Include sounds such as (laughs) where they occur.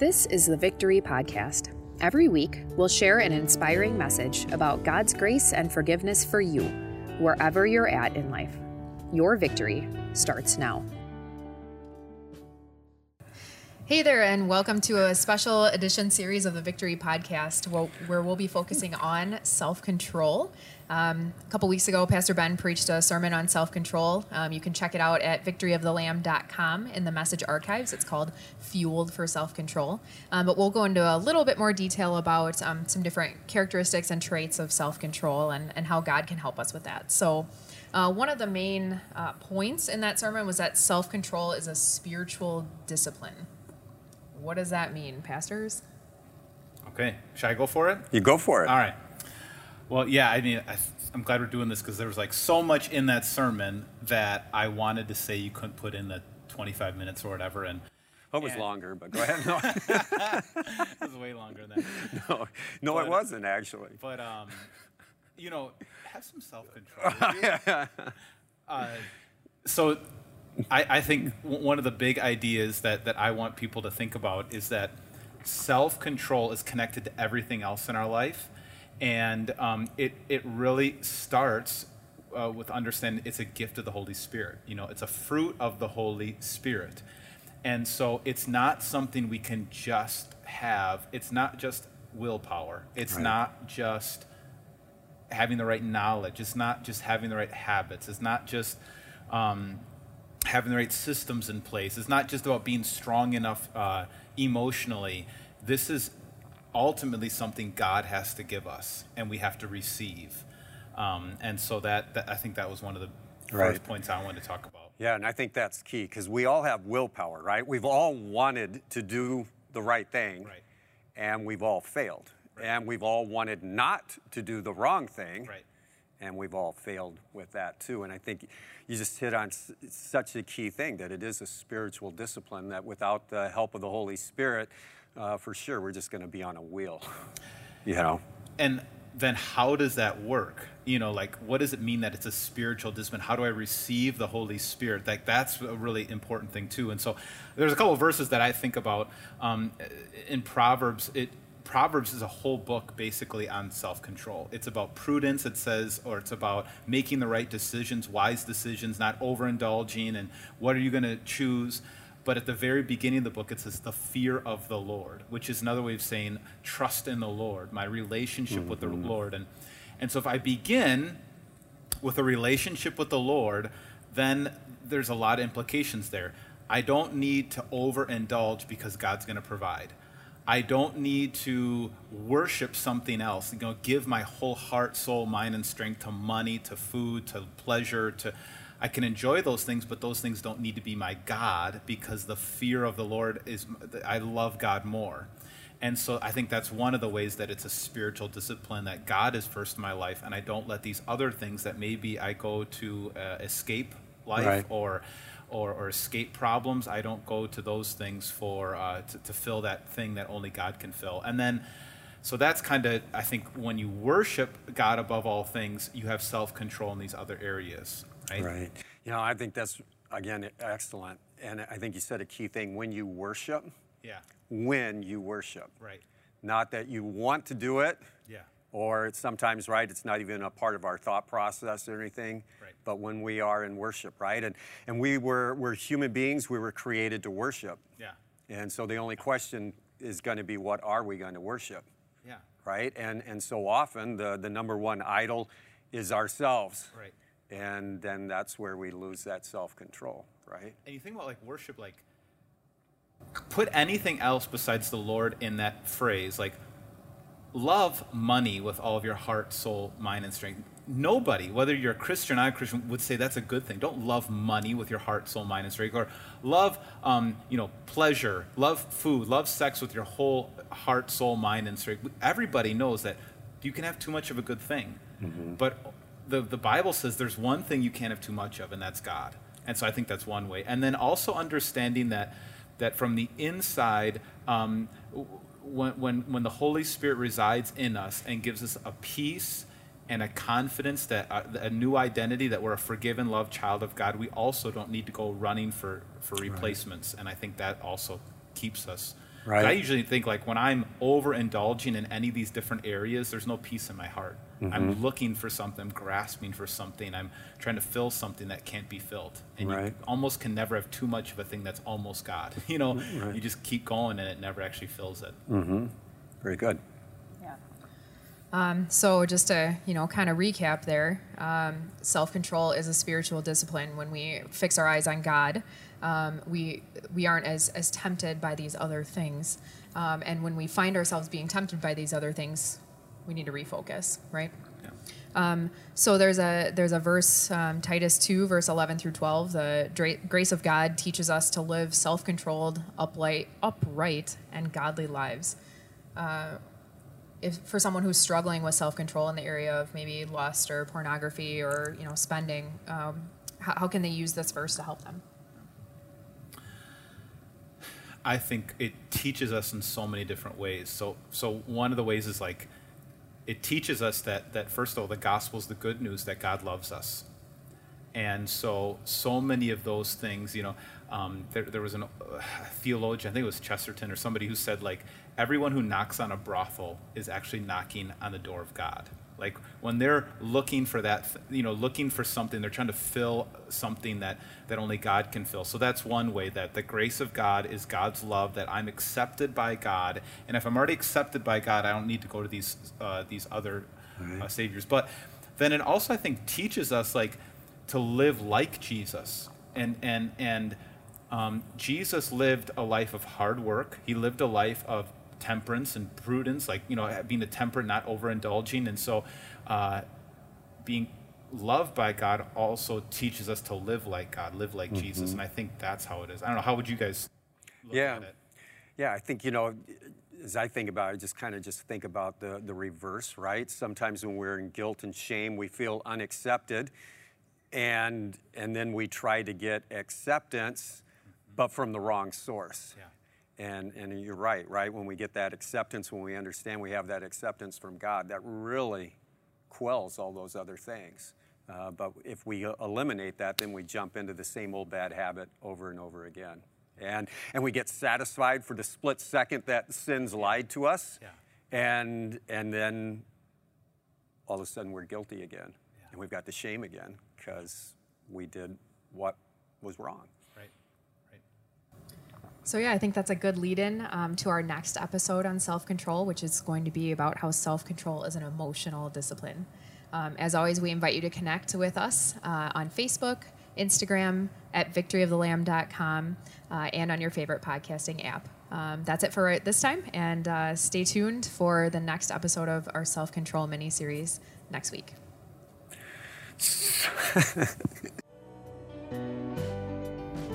This is the Victory Podcast. Every week, we'll share an inspiring message about God's grace and forgiveness for you, wherever you're at in life. Your victory starts now. Hey there, and welcome to a special edition series of the Victory Podcast where we'll be focusing on self control. Um, a couple weeks ago, Pastor Ben preached a sermon on self control. Um, you can check it out at victoryofthelamb.com in the message archives. It's called Fueled for Self Control. Um, but we'll go into a little bit more detail about um, some different characteristics and traits of self control and, and how God can help us with that. So, uh, one of the main uh, points in that sermon was that self control is a spiritual discipline. What does that mean, pastors? Okay, should I go for it? You go for it. All right. Well, yeah, I mean, I, am glad we're doing this because there was like so much in that sermon that I wanted to say you couldn't put in the 25 minutes or whatever, and. It was and, longer, but go ahead. (laughs) No. (laughs) it was way longer than that. (laughs) No, no, but, it wasn't actually. But um, you know, have some self-control. uh, so I, I think one of the big ideas that, that I want people to think about is that self control is connected to everything else in our life. And um, it, it really starts uh, with understanding it's a gift of the Holy Spirit. You know, it's a fruit of the Holy Spirit. And so it's not something we can just have, it's not just willpower, it's right. not just having the right knowledge, it's not just having the right habits, it's not just. Um, having the right systems in place. It's not just about being strong enough uh, emotionally. This is ultimately something God has to give us, and we have to receive. Um, and so that, that, I think that was one of the right. first points I wanted to talk about. Yeah, and I think that's key because we all have willpower, right? We've all wanted to do the right thing, right. and we've all failed. Right. And we've all wanted not to do the wrong thing, right and we've all failed with that too. And I think you just hit on such a key thing that it is a spiritual discipline that without the help of the Holy Spirit, uh, for sure, we're just going to be on a wheel, you know. And then how does that work? You know, like what does it mean that it's a spiritual discipline? How do I receive the Holy Spirit? Like that's a really important thing too. And so there's a couple of verses that I think about um, in Proverbs. It Proverbs is a whole book basically on self control. It's about prudence, it says, or it's about making the right decisions, wise decisions, not overindulging, and what are you going to choose. But at the very beginning of the book, it says the fear of the Lord, which is another way of saying trust in the Lord, my relationship mm-hmm. with the mm-hmm. Lord. And, and so if I begin with a relationship with the Lord, then there's a lot of implications there. I don't need to overindulge because God's going to provide. I don't need to worship something else. You know, give my whole heart, soul, mind, and strength to money, to food, to pleasure, to I can enjoy those things, but those things don't need to be my God because the fear of the Lord is I love God more. And so I think that's one of the ways that it's a spiritual discipline that God is first in my life, and I don't let these other things that maybe I go to uh, escape life right. or or, or escape problems. I don't go to those things for uh, to, to fill that thing that only God can fill. And then, so that's kind of I think when you worship God above all things, you have self control in these other areas, right? Right. You know, I think that's again excellent, and I think you said a key thing when you worship. Yeah. When you worship. Right. Not that you want to do it. Yeah or it's sometimes right it's not even a part of our thought process or anything right. but when we are in worship right? And and we were we're human beings we were created to worship. Yeah. And so the only question is going to be what are we going to worship? Yeah. Right? And and so often the the number one idol is ourselves. Right. And then that's where we lose that self-control right? And you think about like worship like put anything else besides the lord in that phrase like love money with all of your heart, soul, mind, and strength. Nobody, whether you're a Christian or not a Christian, would say that's a good thing. Don't love money with your heart, soul, mind, and strength, or love, um, you know, pleasure, love food, love sex with your whole heart, soul, mind, and strength. Everybody knows that you can have too much of a good thing, mm-hmm. but the the Bible says there's one thing you can't have too much of, and that's God. And so I think that's one way. And then also understanding that that from the inside. Um, when, when, when the Holy Spirit resides in us and gives us a peace and a confidence that uh, a new identity that we're a forgiven, loved child of God, we also don't need to go running for, for replacements. Right. And I think that also keeps us Right. I usually think like when I'm overindulging in any of these different areas, there's no peace in my heart. Mm-hmm. I'm looking for something, I'm grasping for something. I'm trying to fill something that can't be filled. And Right. you almost can never have too much of a thing that's almost God. (laughs) You know, Right. you just keep going and it never actually fills it. Very good. Yeah. So just to you know kind of recap there, um, self control is a spiritual discipline. When we fix our eyes on God, um, we we aren't as as tempted by these other things. Um, and when we find ourselves being tempted by these other things, we need to refocus, right? Yeah. So there's a there's a verse um, Titus two verse eleven through twelve. The dra- grace of God teaches us to live self controlled, upright, upright, and godly lives. Uh, if for someone who's struggling with self control in the area of maybe lust or pornography or you know spending, um, how, how can they use this verse to help them? I think it teaches us in so many different ways. So, so one of the ways is like, it teaches us that that first of all, the gospel is the good news that God loves us, and so so many of those things, you know, um, there, there was a uh, theologian, I think it was Chesterton or somebody who said like, everyone who knocks on a brothel is actually knocking on the door of God. Like when they're looking for that, you know, looking for something, they're trying to fill something that, that only God can fill. So that's one way that the grace of God is God's love, that I'm accepted by God. And if I'm already accepted by God, I don't need to go to these, uh, these other uh, saviors. But then it also, I think, teaches us like to live like Jesus. And, and, and um, Jesus lived a life of hard work. He lived a life of temperance and prudence, like you know, being a temperate, not overindulging, and so uh, being loved by God also teaches us to live like God, live like Jesus, and I think that's how it is. I don't know. How would you guys look Yeah. at it? Yeah, I think, you know, as I think about it, just kind of just think about the, the reverse, right? Sometimes when we're in guilt and shame, we feel unaccepted. And, and then we try to get acceptance, but from the wrong source. Yeah. And, and you're right, right? When we get that acceptance, when we understand we have that acceptance from God, that really quells all those other things. Uh, but if we eliminate that, then we jump into the same old bad habit over and over again. And, and we get satisfied for the split second that sin's lied to us. Yeah. And, and then all of a sudden we're guilty again. And we've got the shame again because we did what was wrong. Right. So yeah, I think that's a good lead-in um, to our next episode on self-control, which is going to be about how self-control is an emotional discipline. Um, as always, we invite you to connect with us uh, on Facebook, Instagram, at victoryofthelamb.com, uh, and on your favorite podcasting app. Um, that's it for right this time, and uh, stay tuned for the next episode of our self-control mini-series next week. (laughs)